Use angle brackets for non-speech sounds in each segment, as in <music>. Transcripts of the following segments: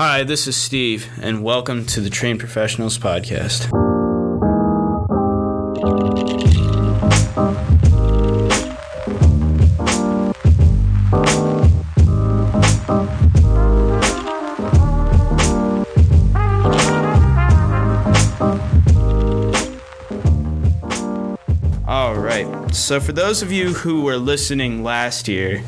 Hi, this is Steve, and welcome to the Trained Professionals Podcast. All right. So, for those of you who were listening last year,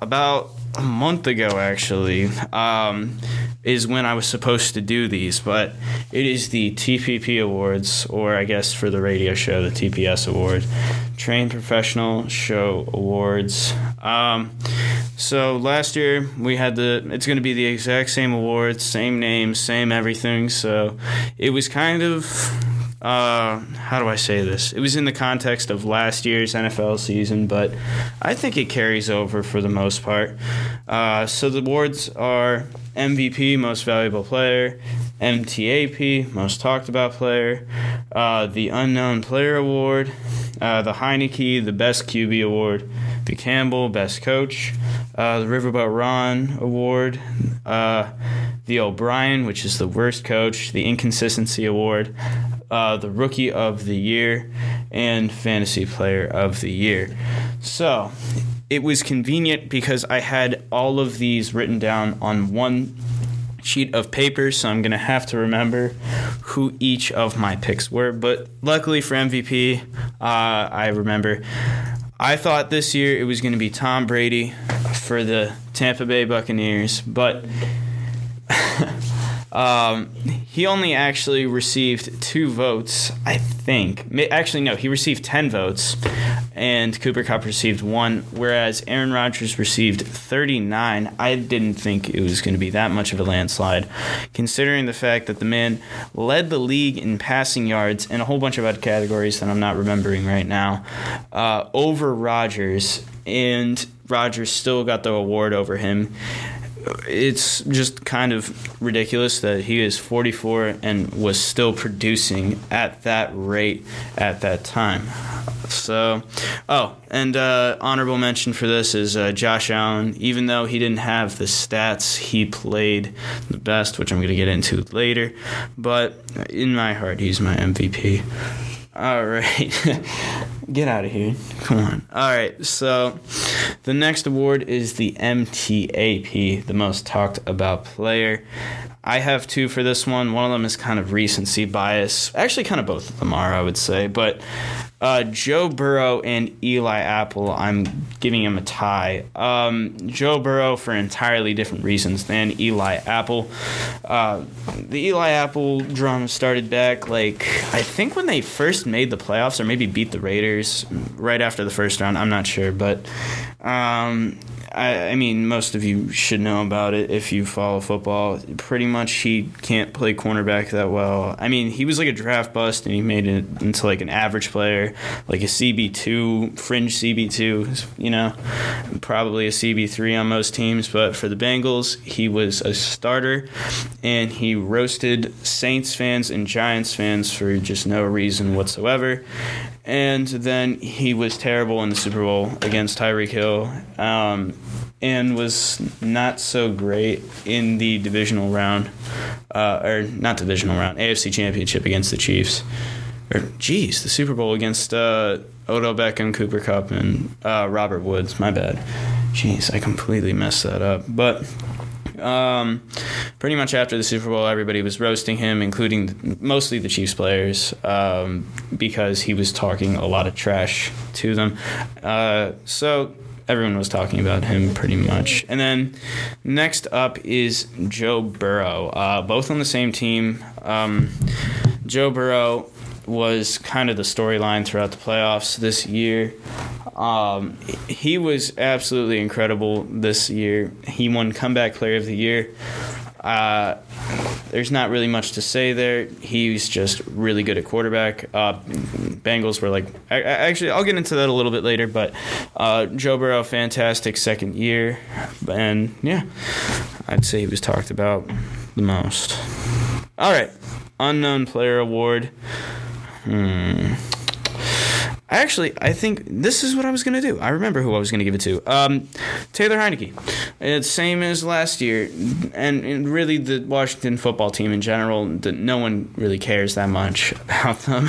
about a month ago actually, um, is when I was supposed to do these, but it is the TPP Awards, or I guess for the radio show, the TPS Award, Trained Professional Show Awards. Um, so last year we had the, it's going to be the exact same awards, same names, same everything. So it was kind of uh, how do I say this? It was in the context of last year's NFL season, but I think it carries over for the most part. Uh, so the awards are MVP, Most Valuable Player, MTAP, Most Talked About Player, uh, the Unknown Player Award, uh, the Heinicke, the Best QB Award, the Campbell, Best Coach, uh, the Riverboat Ron Award, uh, the O'Brien, which is the worst coach, the Inconsistency Award, uh, the Rookie of the Year, and Fantasy Player of the Year. So it was convenient because I had all of these written down on one sheet of paper, so I'm going to have to remember who each of my picks were. But luckily for MVP, uh, I remember. I thought this year it was going to be Tom Brady for the Tampa Bay Buccaneers, but <laughs> um, he only actually received two votes, I think. Actually, no, he received 10 votes, and Cooper Kupp received one, whereas Aaron Rodgers received 39. I didn't think it was going to be that much of a landslide, considering the fact that the man led the league in passing yards and a whole bunch of other categories that I'm not remembering right now uh, over Rodgers, and Rodgers still got the award over him it's just kind of ridiculous that he is 44 and was still producing at that rate at that time. So, oh, and uh, honorable mention for this is uh, Josh Allen. Even though he didn't have the stats, he played the best, which I'm going to get into later. But in my heart, he's my MVP. All right. <laughs> Get out of here. Come on. All right. So the next award is the MTAP, the most talked about player. I have two for this one. One of them is kind of recency bias. Actually, kind of both of them are, I would say. But uh, Joe Burrow and Eli Apple, I'm giving him a tie. Um, Joe Burrow for entirely different reasons than Eli Apple. Uh, the Eli Apple drum started back, like, I think when they first made the playoffs, or maybe beat the Raiders right after the first round. I'm not sure. But um, I, I, mean, most of you should know about it if you follow football. Pretty much, he can't play cornerback that well. I mean, he was like a draft bust, and he made it into like an average player, like a CB two, fringe CB two. You know, probably a CB three on most teams. But for the Bengals, he was a starter, and he roasted Saints fans and Giants fans for just no reason whatsoever. And then he was terrible in the Super Bowl against Tyreek Hill. Um, and was not so great in the divisional round, uh, or not divisional round, AFC Championship against the Chiefs. Or, geez, the Super Bowl against uh, Odell Beckham, Cooper Kupp, and uh, Robert Woods. My bad. Jeez, I completely messed that up. But um, pretty much after the Super Bowl, everybody was roasting him, including mostly the Chiefs players, um, because he was talking a lot of trash to them. Uh, so everyone was talking about him pretty much. And then next up is Joe Burrow, uh, both on the same team. Um, Joe Burrow was kind of the storyline throughout the playoffs this year. Um, he was absolutely incredible this year. He won Comeback Player of the Year. Uh, there's not really much to say there. He's just really good at quarterback. Uh, Bengals were like, I, I, actually, I'll get into that a little bit later, but uh, Joe Burrow, fantastic second year. And yeah, I'd say he was talked about the most. All right, Unknown Player Award. Hmm. Actually, I think this is what I was going to do. I remember who I was going to give it to. Um, Taylor Heinicke. It's same as last year, and, and, really the Washington football team in general. The, no one really cares that much <laughs> about them.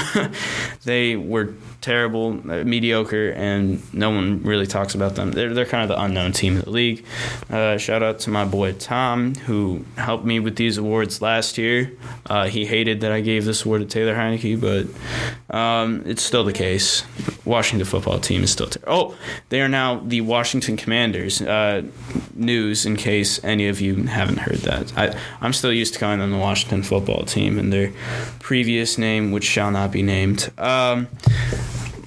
they were terrible, uh, mediocre, and no one really talks about them. They're, they're kind of the unknown team of the league. Uh, shout out to my boy Tom, who helped me with these awards last year. Uh, he hated that I gave this award to Taylor Heinicke, but um, it's still the case. Washington football team is still terrible. Oh, they are now the Washington Commanders. Uh, news, in case any of you haven't heard that. I, I'm still used to calling them the Washington football team, and their previous name, which shall not be named. Um,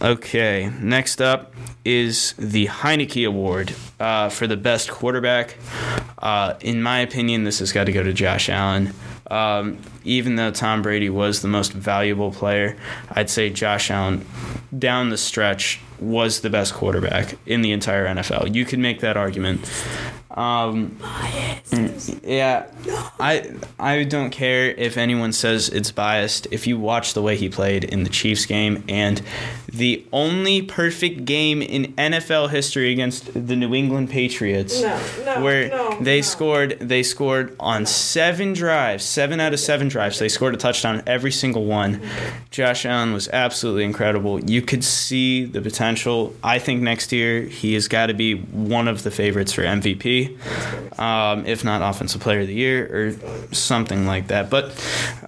Okay, next up is the Heinicke Award uh, for the best quarterback. Uh, in my opinion, this has got to go to Josh Allen. Um, even though Tom Brady was the most valuable player, I'd say Josh Allen down the stretch was the best quarterback in the entire NFL. You could make that argument. Um, yeah, I I don't care if anyone says it's biased. If you watch the way he played in the Chiefs game and the only perfect game in NFL history against the New England Patriots, no, no, where no, they scored they scored on seven drives, seven out of seven drives. They scored a touchdown every single one. Josh Allen was absolutely incredible. You could see the potential. I think next year he has got to be one of the favorites for MVP um, if not Offensive Player of the Year or something like that. But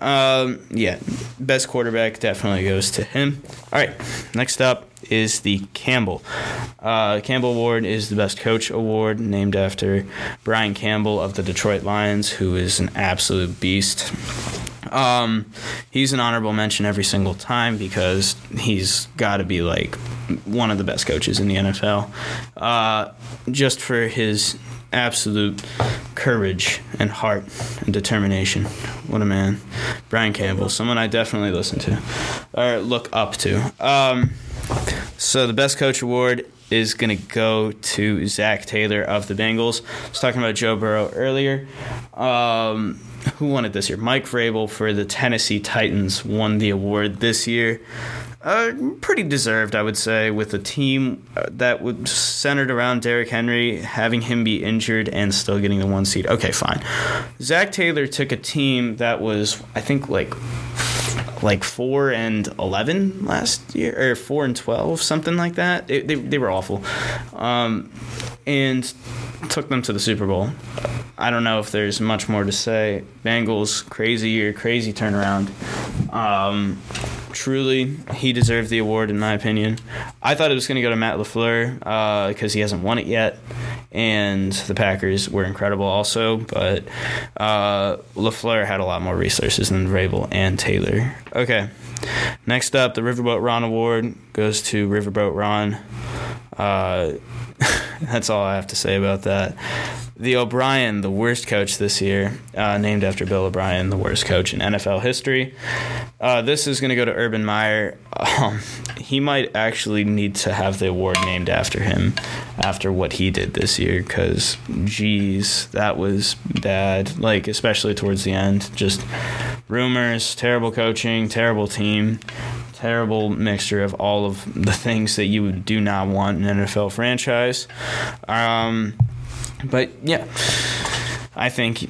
um, yeah, best quarterback definitely goes to him. All right, next up is the Campbell. Uh, Campbell Award is the Best Coach Award, named after Brian Campbell of the Detroit Lions, who is an absolute beast. Um, he's an honorable mention every single time because he's got to be like one of the best coaches in the NFL. Uh, just for his absolute courage and heart and determination. What a man. Brian Campbell, someone I definitely listen to or look up to. Um, so the best coach award is going to go to Zac Taylor of the Bengals. I was talking about Joe Burrow earlier. Um, who won it this year? Mike Vrabel for the Tennessee Titans won the award this year. Uh, pretty deserved, I would say, with a team uh, that was centered around Derrick Henry, having him be injured and still getting the one seed. Okay, fine. Zac Taylor took a team that was, I think, like like four and eleven last year, or four and twelve, something like that. They they, were awful, um, and took them to the Super Bowl. I don't know if there's much more to say. Bengals crazy year, crazy turnaround. Um, truly, he deserved the award in my opinion. I thought it was going to go to Matt LaFleur because uh, he hasn't won it yet, and the Packers were incredible also. But uh, LaFleur had a lot more resources than Vrabel and Taylor. Okay, next up, the Riverboat Ron Award goes to Riverboat Ron. Uh, <laughs> that's all I have to say about that. The O'Brien, the worst coach this year, uh, named after Bill O'Brien, the worst coach in NFL history. Uh, this is going to go to Urban Meyer. Um, he might actually need to have the award named after him after what he did this year because, geez, that was bad. Like, especially towards the end. Just rumors, terrible coaching, terrible team terrible mixture of all of the things that you do not want in an NFL franchise. Um, but yeah, I think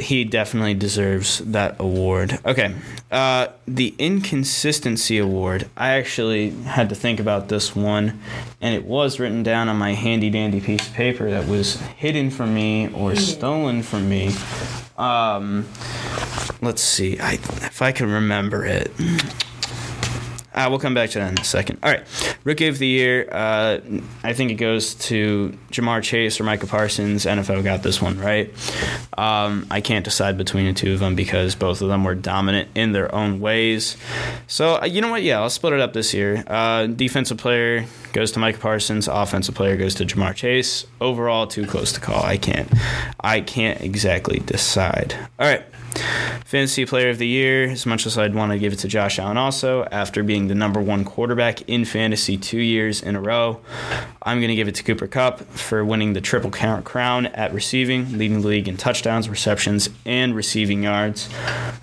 he definitely deserves that award. Okay, uh, the inconsistency award. I actually had to think about this one, and it was written down on my handy dandy piece of paper that was hidden from me or stolen from me. Um, let's see, I, if I can remember it. Uh, we'll come back to that in a second. All right, rookie of the year. Uh, I think it goes to Ja'Marr Chase or Micah Parsons. NFL got this one right. Um, I can't decide between the two of them because both of them were dominant in their own ways. So uh, you know what? Yeah, I'll split it up this year. Uh, defensive player goes to Micah Parsons. Offensive player goes to Ja'Marr Chase. Overall, too close to call. I can't. I can't exactly decide. All right. Fantasy Player of the Year, as much as I'd want to give it to Josh Allen also, after being the number one quarterback in fantasy two years in a row, I'm going to give it to Cooper Kupp for winning the triple crown at receiving, leading the league in touchdowns, receptions, and receiving yards.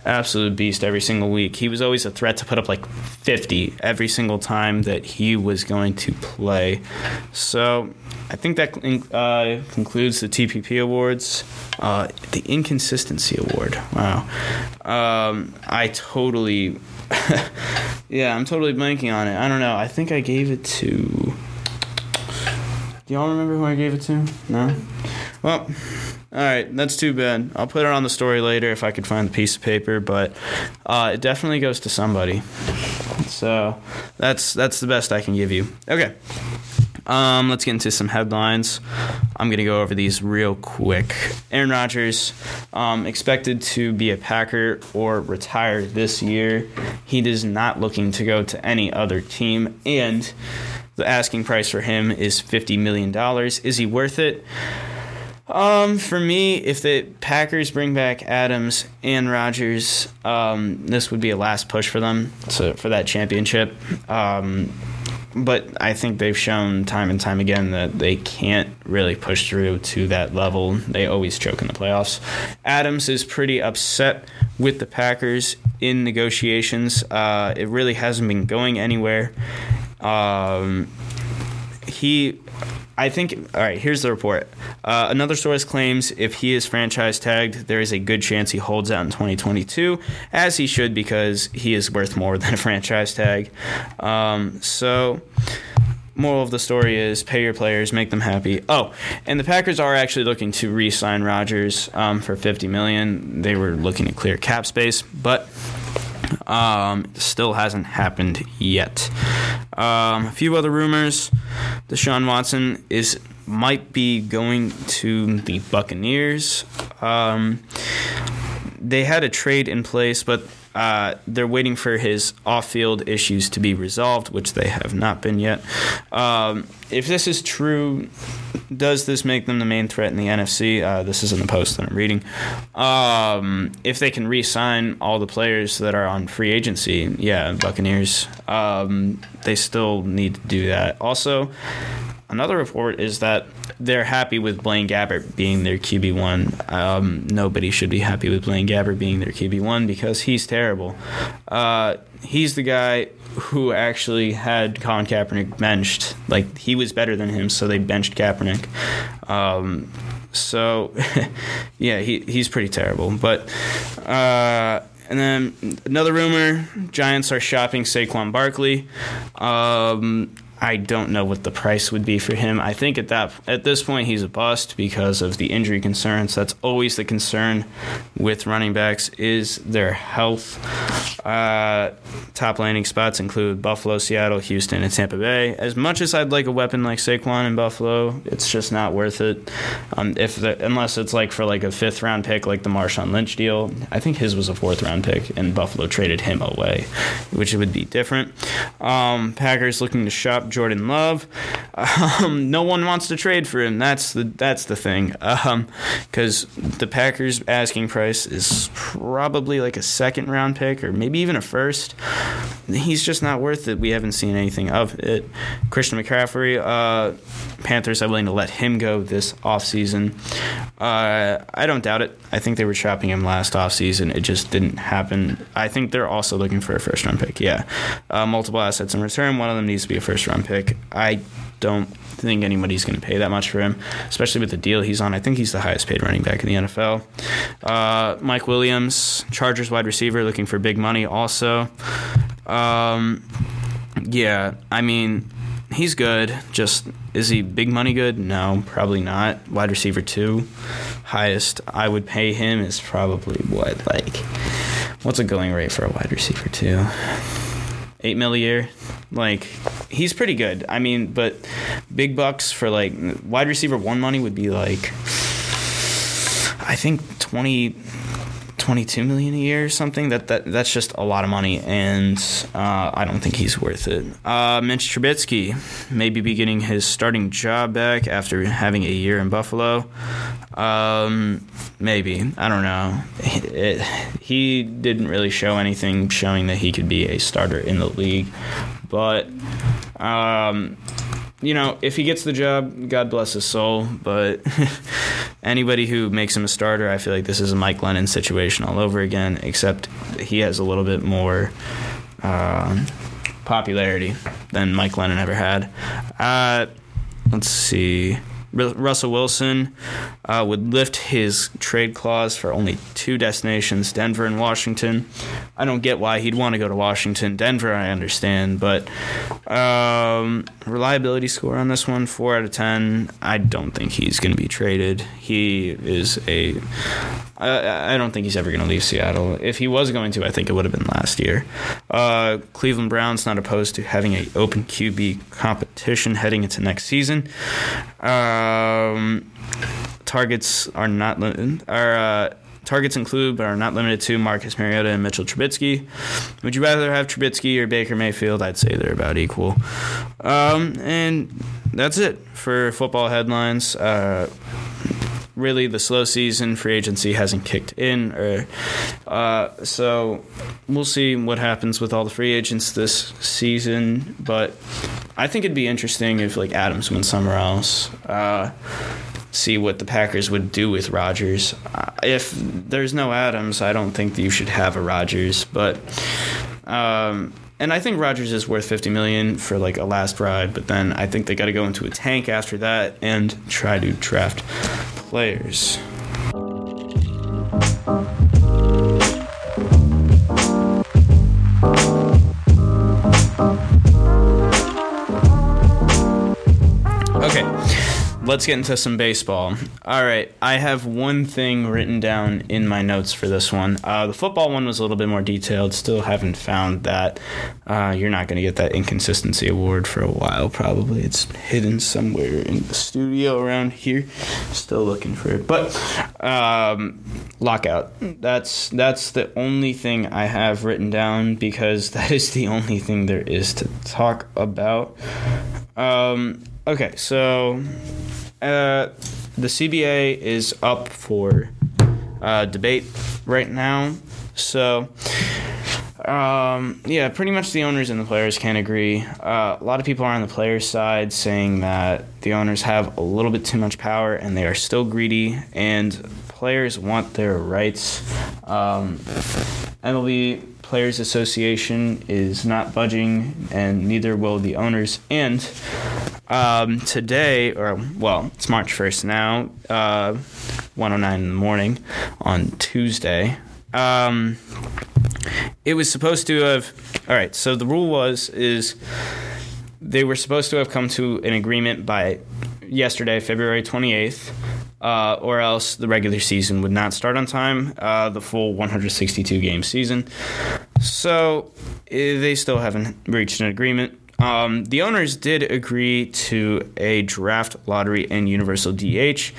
Absolute beast every single week. He was always a threat to put up like 50 every single time that he was going to play. So I think that uh, concludes the TPP awards. Uh, the inconsistency award. Um, I totally. <laughs> yeah, I'm totally blanking on it. I don't know. I think I gave it to. Do y'all remember who I gave it to? No? Well, all right, that's too bad. I'll put it on the story later if I could find the piece of paper, but uh, it definitely goes to somebody. So that's that's the best I can give you. Okay. Um, let's get into some headlines. I'm going to go over these real quick. Aaron Rodgers um, expected to be a Packer or retire this year. He is not looking to go to any other team, and the asking price for him is $50 million. Is he worth it? Um, for me, if the Packers bring back Adams and Rodgers, um, this would be a last push for them to, for that championship. Um, but I think they've shown time and time again that they can't really push through to that level. They always choke in the playoffs. Adams is pretty upset with the Packers in negotiations. Uh, it really hasn't been going anywhere. Um, he I think, all right, here's the report. Uh, another source claims if he is franchise tagged, there is a good chance he holds out in 2022, as he should because he is worth more than a franchise tag. Um, so, moral of the story is pay your players, make them happy. Oh, and the Packers are actually looking to re-sign Rodgers um, for 50 million. They were looking to clear cap space, but um, still hasn't happened yet. Um, a few other rumors: Deshaun Watson is might be going to the Buccaneers. Um, they had a trade in place, but uh, they're waiting for his off-field issues to be resolved, which they have not been yet. Um, if this is true, does this make them the main threat in the NFC? Uh, this is in the post that I'm reading. Um, if they can re-sign all the players that are on free agency, yeah, Buccaneers, um, they still need to do that. Also, another report is that they're happy with Blaine Gabbert being their QB one. Um, nobody should be happy with Blaine Gabbert being their QB one because he's terrible. Uh, he's the guy who actually had Colin Kaepernick benched. Like he was better than him, so they benched Kaepernick. Um, so, <laughs> yeah, he he's pretty terrible. But uh, and then another rumor: Giants are shopping Saquon Barkley. Um, I don't know what the price would be for him. I think at that at this point he's a bust because of the injury concerns. That's always the concern with running backs is their health. Uh, top landing spots include Buffalo, Seattle, Houston, and Tampa Bay. As much as I'd like a weapon like Saquon in Buffalo, it's just not worth it. Um, if the, unless it's like for like a fifth round pick like the Marshawn Lynch deal, I think his was a fourth round pick, and Buffalo traded him away, which would be different. Um, Packers looking to shop Jordan Love. Um, no one wants to trade for him. That's the that's the thing. Because um, the Packers asking price is probably like a second round pick or maybe even a first. He's just not worth it. We haven't seen anything of it. Christian McCaffrey, uh, Panthers are willing to let him go this offseason. Uh, I don't doubt it. I think they were shopping him last offseason. It just didn't happen. I think they're also looking for a first round pick. Yeah. Uh, multiple assets in return. One of them needs to be a first round pick. I don't think anybody's going to pay that much for him, especially with the deal he's on. I think he's the highest paid running back in the NFL. Uh, Mike Williams, Chargers wide receiver, looking for big money also. Um, yeah, I mean, he's good. Just is he big money good? No, probably not. Wide receiver two, highest I would pay him is probably what like what's a going rate for a wide receiver two? Eight mil a year. Like he's pretty good. I mean, but big bucks for like wide receiver one money would be like I think 20 22 million a year or something that, that that's just a lot of money and uh, i don't think he's worth it. Uh, mitch trubisky maybe be getting his starting job back after having a year in buffalo. Um, maybe. I don't know. It, he didn't really show anything showing that he could be a starter in the league, but um, you know, if he gets the job, God bless his soul. But <laughs> anybody who makes him a starter, I feel like this is a Mike Glennon situation all over again, except he has a little bit more uh, popularity than Mike Glennon ever had. Uh, let's see. Russell Wilson uh, would lift his trade clause for only two destinations, Denver and Washington. I don't get why he'd want to go to Washington. Denver, I understand, but um, reliability score on this one, four out of ten. I don't think he's going to be traded. He is a. I, I don't think he's ever going to leave Seattle. If he was going to, I think it would have been last year. Uh, Cleveland Browns not opposed to having an open QB competition heading into next season. Um, targets are not. Are uh, targets include but are not limited to Marcus Mariota and Mitchell Trubisky. Would you rather have Trubisky or Baker Mayfield? I'd say they're about equal. Um, and that's it for football headlines. Uh, really the slow season. Free agency hasn't kicked in, or uh, so we'll see what happens with all the free agents this season. But I think it'd be interesting if like Adams went somewhere else. Uh, see what the Packers would do with Rodgers. Uh, if there's no Adams, I don't think you should have a Rodgers, but. Um, and I think Rodgers is worth 50 million for like a last ride, but then I think they got to go into a tank after that and try to draft players. Let's get into some baseball. All right, I have one thing written down in my notes for this one. Uh, the football one was a little bit more detailed. Still haven't found that. Uh, you're not going to get that inconsistency award for a while, probably. It's hidden somewhere in the studio around here. Still looking for it, but um, lockout. That's that's the only thing I have written down because <laughs> that is the only thing there is to talk about. Um, okay, so uh, the CBA is up for uh, debate right now. So, um, yeah, pretty much the owners and the players can't agree. Uh, a lot of people are on the players' side saying that the owners have a little bit too much power and they are still greedy, and players want their rights. Um, MLB Players Association is not budging, and neither will the owners. And um, today, or well, it's March 1st now, uh, 109 in the morning on Tuesday. Um, it was supposed to have. All right, so the rule was is they were supposed to have come to an agreement by yesterday, February 28th, uh, or else the regular season would not start on time, uh, the full 162 game season. So eh, they still haven't reached an agreement. Um, the owners did agree to a draft lottery and universal DH,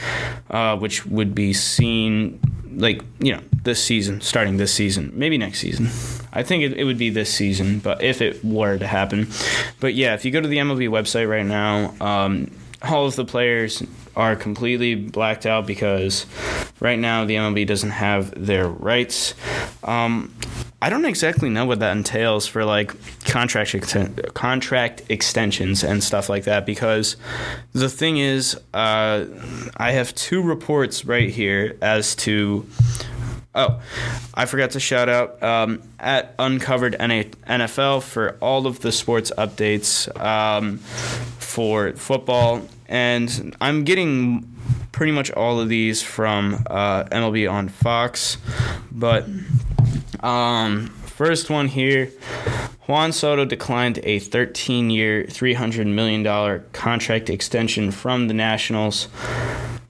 uh, which would be seen like you know this season, starting this season, maybe next season. I think it, it would be this season, but if it were to happen, but yeah, if you go to the MLB website right now, um, all of the players are completely blacked out because right now the MLB doesn't have their rights. Um, I don't exactly know what that entails for like contract contract extensions and stuff like that because the thing is, uh, I have two reports right here as to. Oh, I forgot to shout out um, at Uncovered NFL for all of the sports updates um, for football, and I'm getting pretty much all of these from uh, MLB on Fox, but um, first one here Juan Soto declined a 13 year, $300 million contract extension from the Nationals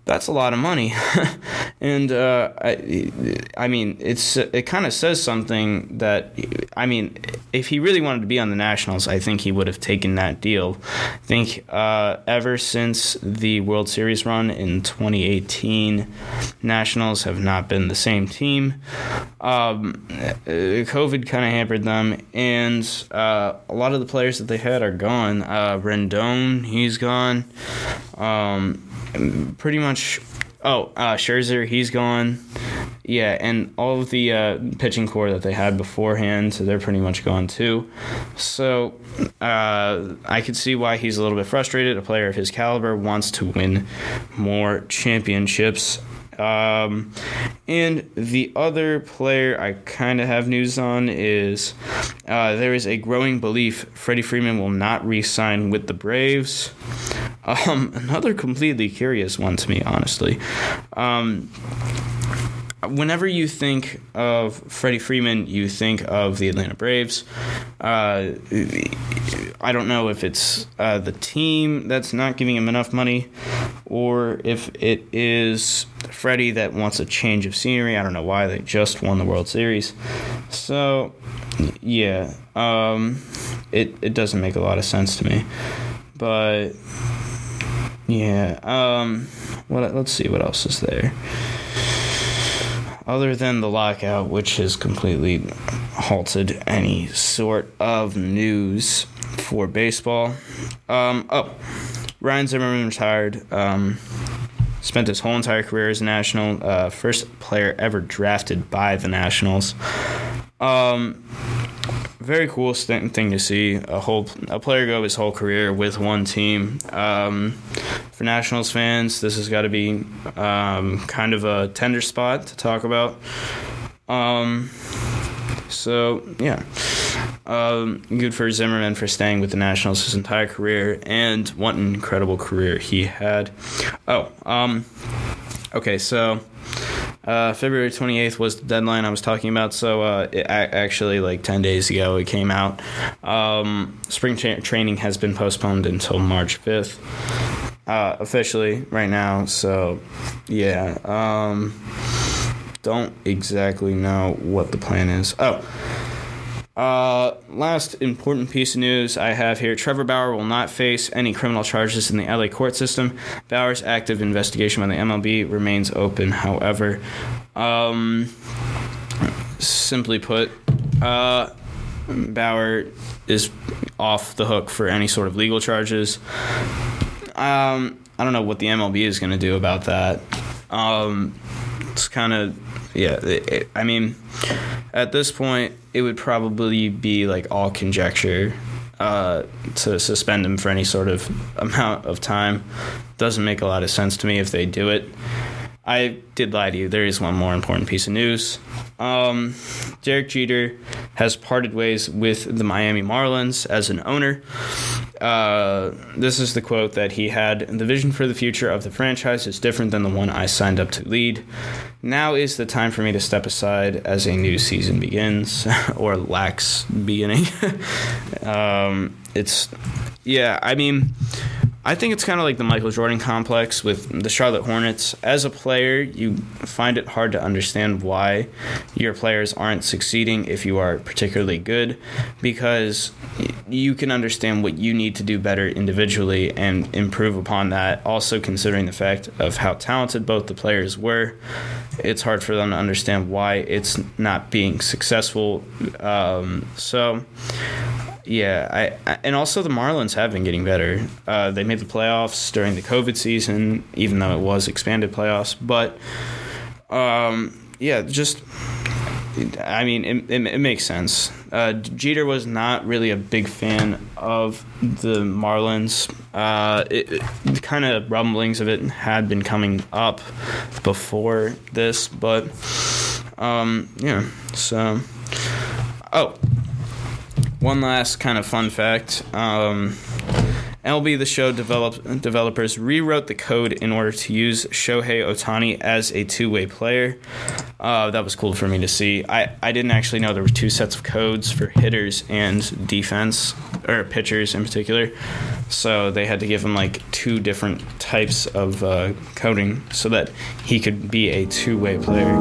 that's a lot of money. <laughs> and uh, I, I mean, it's it kind of says something that I mean, if he really wanted to be on the Nationals, I think he would have taken that deal. I think uh, ever since the World Series run in 2018, Nationals have not been the same team. Um, COVID kind of hampered them, and uh, a lot of the players that they had are gone. Uh, Rendon, he's gone. Um, pretty much Oh, uh, Scherzer, he's gone. Yeah, and all of the uh, pitching core that they had beforehand, so they're pretty much gone too. So uh, I could see why he's a little bit frustrated. A player of his caliber wants to win more championships. Um, and the other player I kind of have news on is uh, there is a growing belief Freddie Freeman will not re sign with the Braves. Um, another completely curious one to me, honestly. Um, whenever you think of Freddie Freeman, you think of the Atlanta Braves. Uh, I don't know if it's uh, the team that's not giving him enough money, or if it is Freddie that wants a change of scenery. I don't know why they just won the World Series. So, yeah, um, it it doesn't make a lot of sense to me, but. Yeah. Um. What? Let's see. What else is there? other than the lockout, which has completely halted any sort of news for baseball. Um, oh, Ryan Zimmerman retired. Um, spent his whole entire career as a National. Uh, first player ever drafted by the Nationals. Um, very cool thing to see a whole a player go his whole career with one team. Um, for Nationals fans, this has got to be um, kind of a tender spot to talk about. Um, so yeah, um, good for Zimmerman for staying with the Nationals his entire career, and what an incredible career he had. Oh, um, okay, so uh, February 28th was the deadline I was talking about. So uh, it, actually, like 10 days ago, it came out. Um, spring tra- training has been postponed until March 5th. Uh, officially, right now. So, yeah. Um, don't exactly know what the plan is. Oh, uh, last important piece of news I have here Trevor Bauer will not face any criminal charges in the LA court system. Bauer's active investigation by the MLB remains open, however. Um, simply put, uh, Bauer is off the hook for any sort of legal charges. Um, I don't know what the MLB is going to do about that. Um, it's kind of yeah. It, it, I mean, at this point, it would probably be like all conjecture uh, to suspend him for any sort of amount of time. Doesn't make a lot of sense to me if they do it. I did lie to you. There is one more important piece of news. Um, Derek Jeter has parted ways with the Miami Marlins as an owner. Uh, this is the quote that he had The vision for the future of the franchise is different than the one I signed up to lead. Now is the time for me to step aside as a new season begins, <laughs> or lacks beginning. <laughs> um, it's, yeah, I mean I think it's kind of like the Michael Jordan complex with the Charlotte Hornets. As a player, you find it hard to understand why your players aren't succeeding if you are particularly good because you can understand what you need to do better individually and improve upon that. Also, considering the fact of how talented both the players were, it's hard for them to understand why it's not being successful. Um, so, yeah, I, I, and also the Marlins have been getting better. Uh, they made the playoffs during the COVID season, even though it was expanded playoffs. But um, yeah, just I mean, it, it, it makes sense. Uh, Jeter was not really a big fan of the Marlins. Uh, it, it, kind of rumblings of it had been coming up before this, but um, yeah. So, oh, one last kind of fun fact. Um, MLB The Show develop, developers rewrote the code in order to use Shohei Ohtani as a two way player. Uh, that was cool for me to see. I, I didn't actually know there were two sets of codes for hitters and defense, or pitchers in particular. So they had to give him like two different types of uh, coding so that he could be a two way player.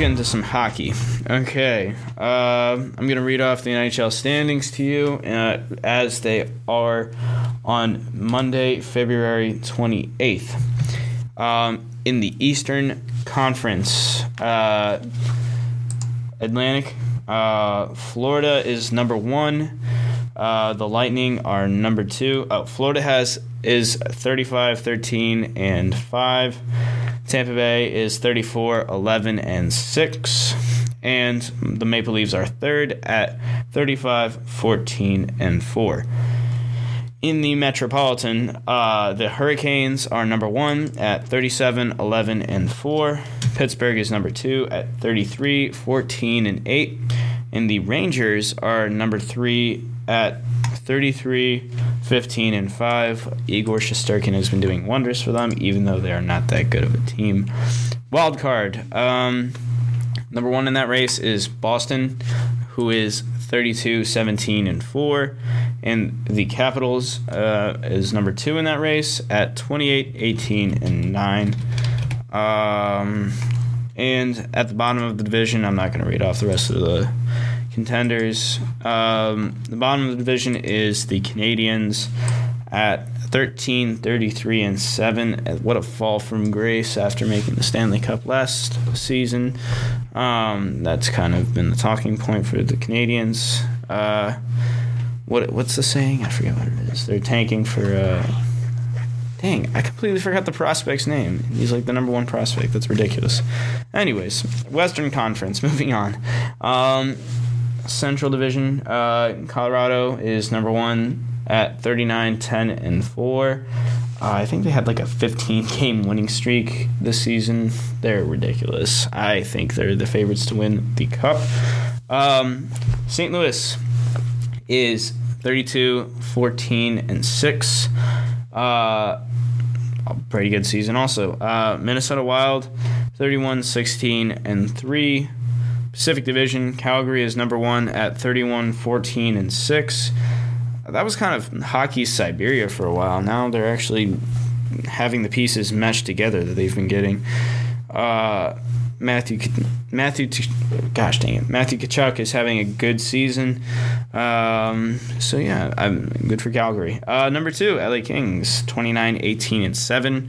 Get into some hockey. Okay, uh, I'm gonna read off the NHL standings to you uh, as they are on Monday, February 28th. Um, in the Eastern Conference, uh, Atlantic. Uh, Florida is number one. Uh, the Lightning are number two. Oh, Florida has is 35, 13, and 5. Tampa Bay is 34, 11, and 6. And the Maple Leafs are third at 35, 14, and 4. In the Metropolitan, uh, the Hurricanes are number one at 37, 11, and 4. Pittsburgh is number two at 33, 14, and 8. And the Rangers are number three at 33, 15, and 5. Igor Shesterkin has been doing wonders for them, even though they are not that good of a team. Wild card. Um, number one in that race is Boston, who is 32, 17, and 4. And the Capitals uh, is number two in that race at 28, 18, and 9. Um, and at the bottom of the division, I'm not going to read off the rest of the contenders. Um, the bottom of the division is the Canadiens at 13, 33, and 7. What a fall from grace after making the Stanley Cup last season. Um, that's kind of been the talking point for the Canadiens. Uh, what What's the saying? I forget what it is. They're tanking for. Uh, dang, I completely forgot the prospect's name. He's like the number one prospect. That's ridiculous. Anyways, Western Conference, <laughs> moving on. Um, Central Division, uh, Colorado is number one at 39, 10, and 4. Uh, I think they had like a 15 game winning streak this season. They're ridiculous. I think they're the favorites to win the cup. Um, St. Louis is 32, 14, and 6. Uh, pretty good season also. Uh, Minnesota Wild, 31, 16, and 3. Pacific Division, Calgary is number one at 31, 14, and 6 that was kind of hockey Siberia for a while. Now they're actually having the pieces meshed together that they've been getting. Uh, Matthew, Matthew, gosh dang it, Matthew Tkachuk is having a good season. Um, so yeah, I'm good for Calgary. Uh, number two, LA Kings, 29, 18, and seven.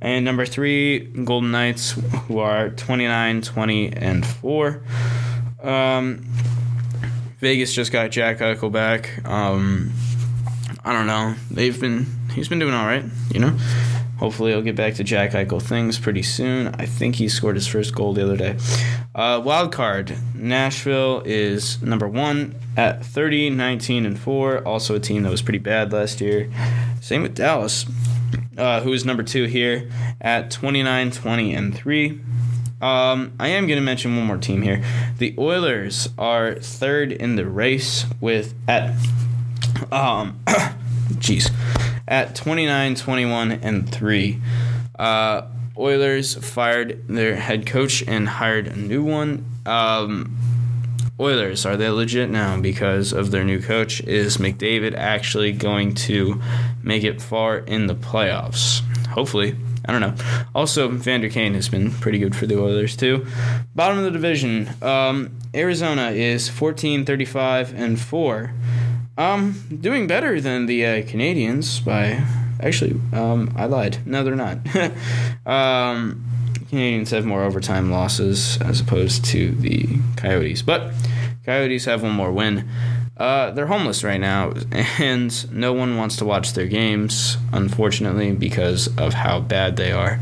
And number three, Golden Knights, who are 29, 20, and four. Um, Vegas just got Jack Eichel back. Um, I don't know. They've been he's been doing all right. You know. Hopefully, he'll get back to Jack Eichel things pretty soon. I think he scored his first goal the other day. Uh, wild card Nashville is number one at 30, 19, and 4. Also, a team that was pretty bad last year. Same with Dallas, uh, who is number two here at 29, 20, and 3. Um, I am going to mention one more team here. The Oilers are third in the race with at um, <coughs> jeez, at 29, 21, and three. Uh, Oilers fired their head coach and hired a new one. Um, Oilers are they legit now because of their new coach? Is McDavid actually going to make it far in the playoffs? Hopefully. I don't know. Also, Vander Kane has been pretty good for the Oilers too. Bottom of the division, um, Arizona is 14, 35, and four. Um, doing better than the uh, Canadiens by actually. Um, I lied. No, they're not. <laughs> um, Canadiens have more overtime losses as opposed to the Coyotes, but Coyotes have one more win. Uh, they're homeless right now, <laughs> and no one wants to watch their games, unfortunately, because of how bad they are.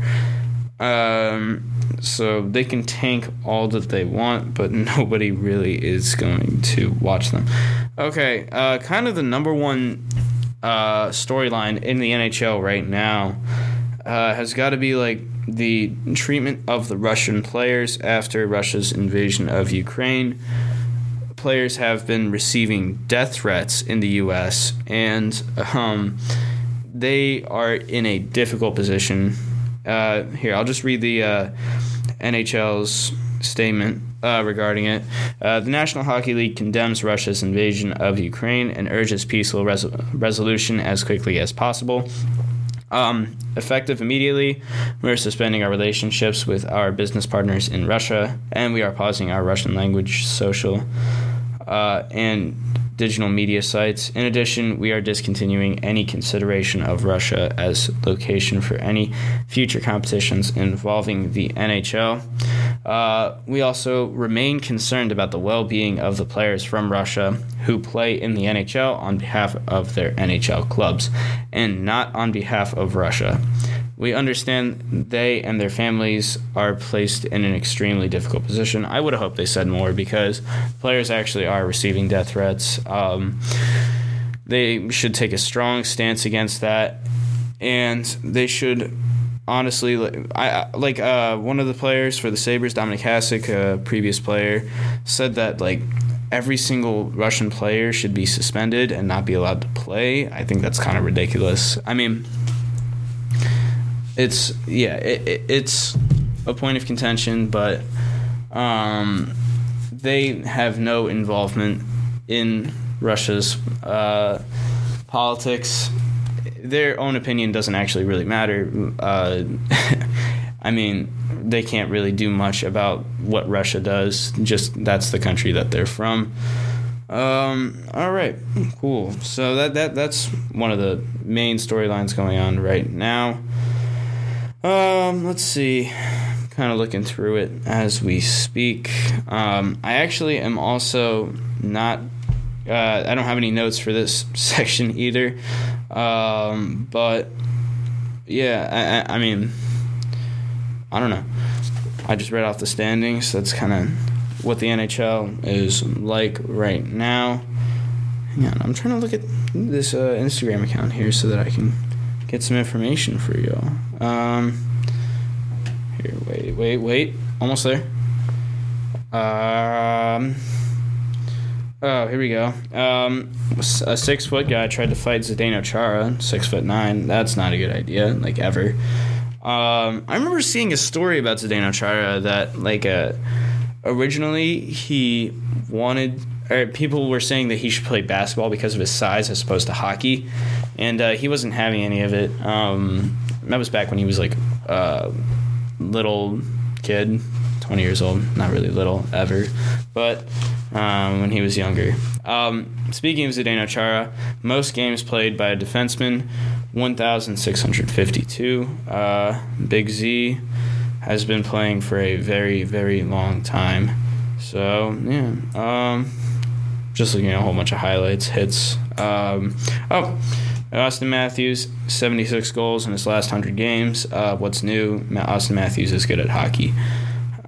Um, so they can tank all that they want, but <laughs> nobody really is going to watch them. Okay, uh, kind of the number one uh, storyline in the NHL right now uh, has got to be like the treatment of the Russian players after Russia's invasion of Ukraine players have been receiving death threats in the U.S. and um, they are in a difficult position. Uh, here, I'll just read the uh, NHL's statement uh, regarding it. Uh, the National Hockey League condemns Russia's invasion of Ukraine and urges peaceful res- resolution as quickly as possible. Um, effective immediately, we're suspending our relationships with our business partners in Russia, and we are pausing our Russian language social uh, and digital media sites. In addition, we are discontinuing any consideration of Russia as location for any future competitions involving the NHL. Uh, we also remain concerned about the well being of the players from Russia who play in the NHL on behalf of their NHL clubs and not on behalf of Russia. We understand they and their families are placed in an extremely difficult position. I would have hoped they said more because players actually are receiving death threats. Um, they should take a strong stance against that, and they should honestly I like uh, one of the players for the Sabres, Dominik Hasek, a previous player, said that like every single Russian player should be suspended and not be allowed to play. I think that's kind of ridiculous. I mean it's yeah, it, it, it's a point of contention, but um, they have no involvement in Russia's uh, politics. Their own opinion doesn't actually really matter. Uh, <laughs> I mean, they can't really do much about what Russia does. Just that's the country that they're from. Um, all right, cool. So that that that's one of the main storylines going on right now. Um, let's see. Kind of looking through it as we speak. Um, I actually am also not. Uh, I don't have any notes for this <laughs> section either. Um, but yeah, I, I mean, I don't know. I just read off the standings. That's kind of what the NHL is like right now. Hang on, I'm trying to look at this uh, Instagram account here so that I can get some information for y'all. Um, here, wait, wait, wait. Almost there. Um. Oh, here we go. Um, a six foot guy tried to fight Zdeno Chara, six foot nine. That's not a good idea, like ever. Um, I remember seeing a story about Zdeno Chara that, like, uh, originally he wanted or people were saying that he should play basketball because of his size as opposed to hockey, and uh, he wasn't having any of it. Um, that was back when he was like a uh, little kid, 20 years old, not really little ever, but um, when he was younger. Um, speaking of Zdeno Chara, most games played by a defenseman, 1,652. Uh, Big Z has been playing for a very, very long time. So, yeah. Um, just looking at a whole bunch of highlights, hits. Um, oh, Auston Matthews, 76 goals in his last 100 games. Uh, what's new? Auston Matthews is good at hockey.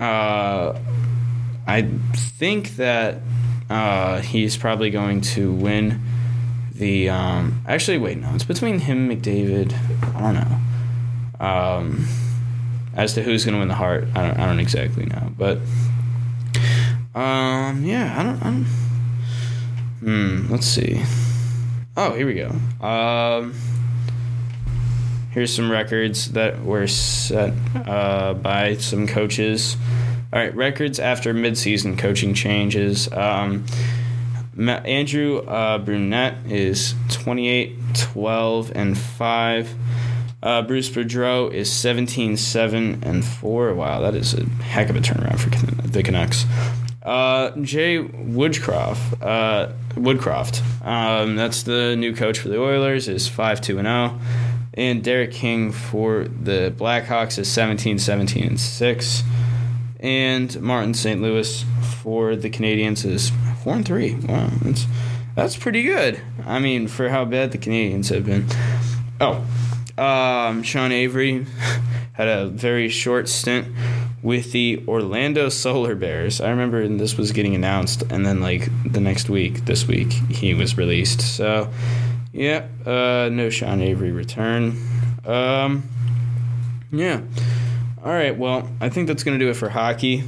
Uh, I think that uh, he's probably going to win the. Um, actually, wait, no, it's between him and McDavid. I don't know. Um, as to who's going to win the Hart, I don't, I don't exactly know. But um, yeah, I don't. I don't Hmm, let's see. Oh, here we go. Um, here's some records that were set uh, by some coaches. All right, records after midseason coaching changes. Um, Andrew uh, Brunette is 28, 12, and 5. Uh, Bruce Boudreau is 17, 7, and 4. Wow, that is a heck of a turnaround for the Canucks. Uh, Jay Woodcroft, uh, Woodcroft, um, that's the new coach for the Oilers, is 5 2 and 0. And Derek King for the Blackhawks is 17 17 and 6. And Martin St. Louis for the Canadiens is 4 and 3. Wow, that's, that's pretty good. I mean, for how bad the Canadiens have been. Oh, um, Sean Avery <laughs> had a very short stint with the Orlando Solar Bears. I remember this was getting announced, and then like the next week, this week, he was released. So, yeah, uh, no Sean Avery return. Um, yeah. All right. Well, I think that's gonna do it for hockey.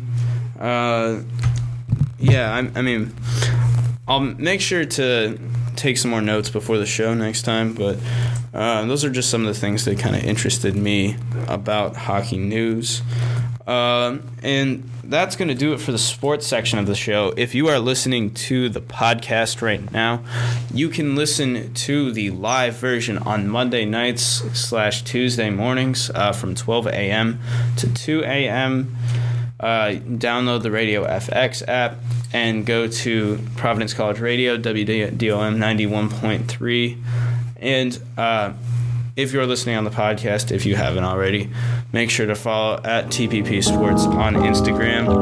Uh, yeah. I, I mean, I'll make sure to take some more notes before the show next time, but uh, those are just some of the things that kind of interested me about hockey news. Um, and that's going to do it for the sports section of the show. If you are listening to the podcast right now, you can listen to the live version on Monday nights slash Tuesday mornings uh, from 12 a.m. to 2 a.m. uh, download the Radio FX app and go to Providence College Radio, WDOM 91.3. And uh, if you're listening on the podcast, if you haven't already, make sure to follow at TPP Sports on Instagram.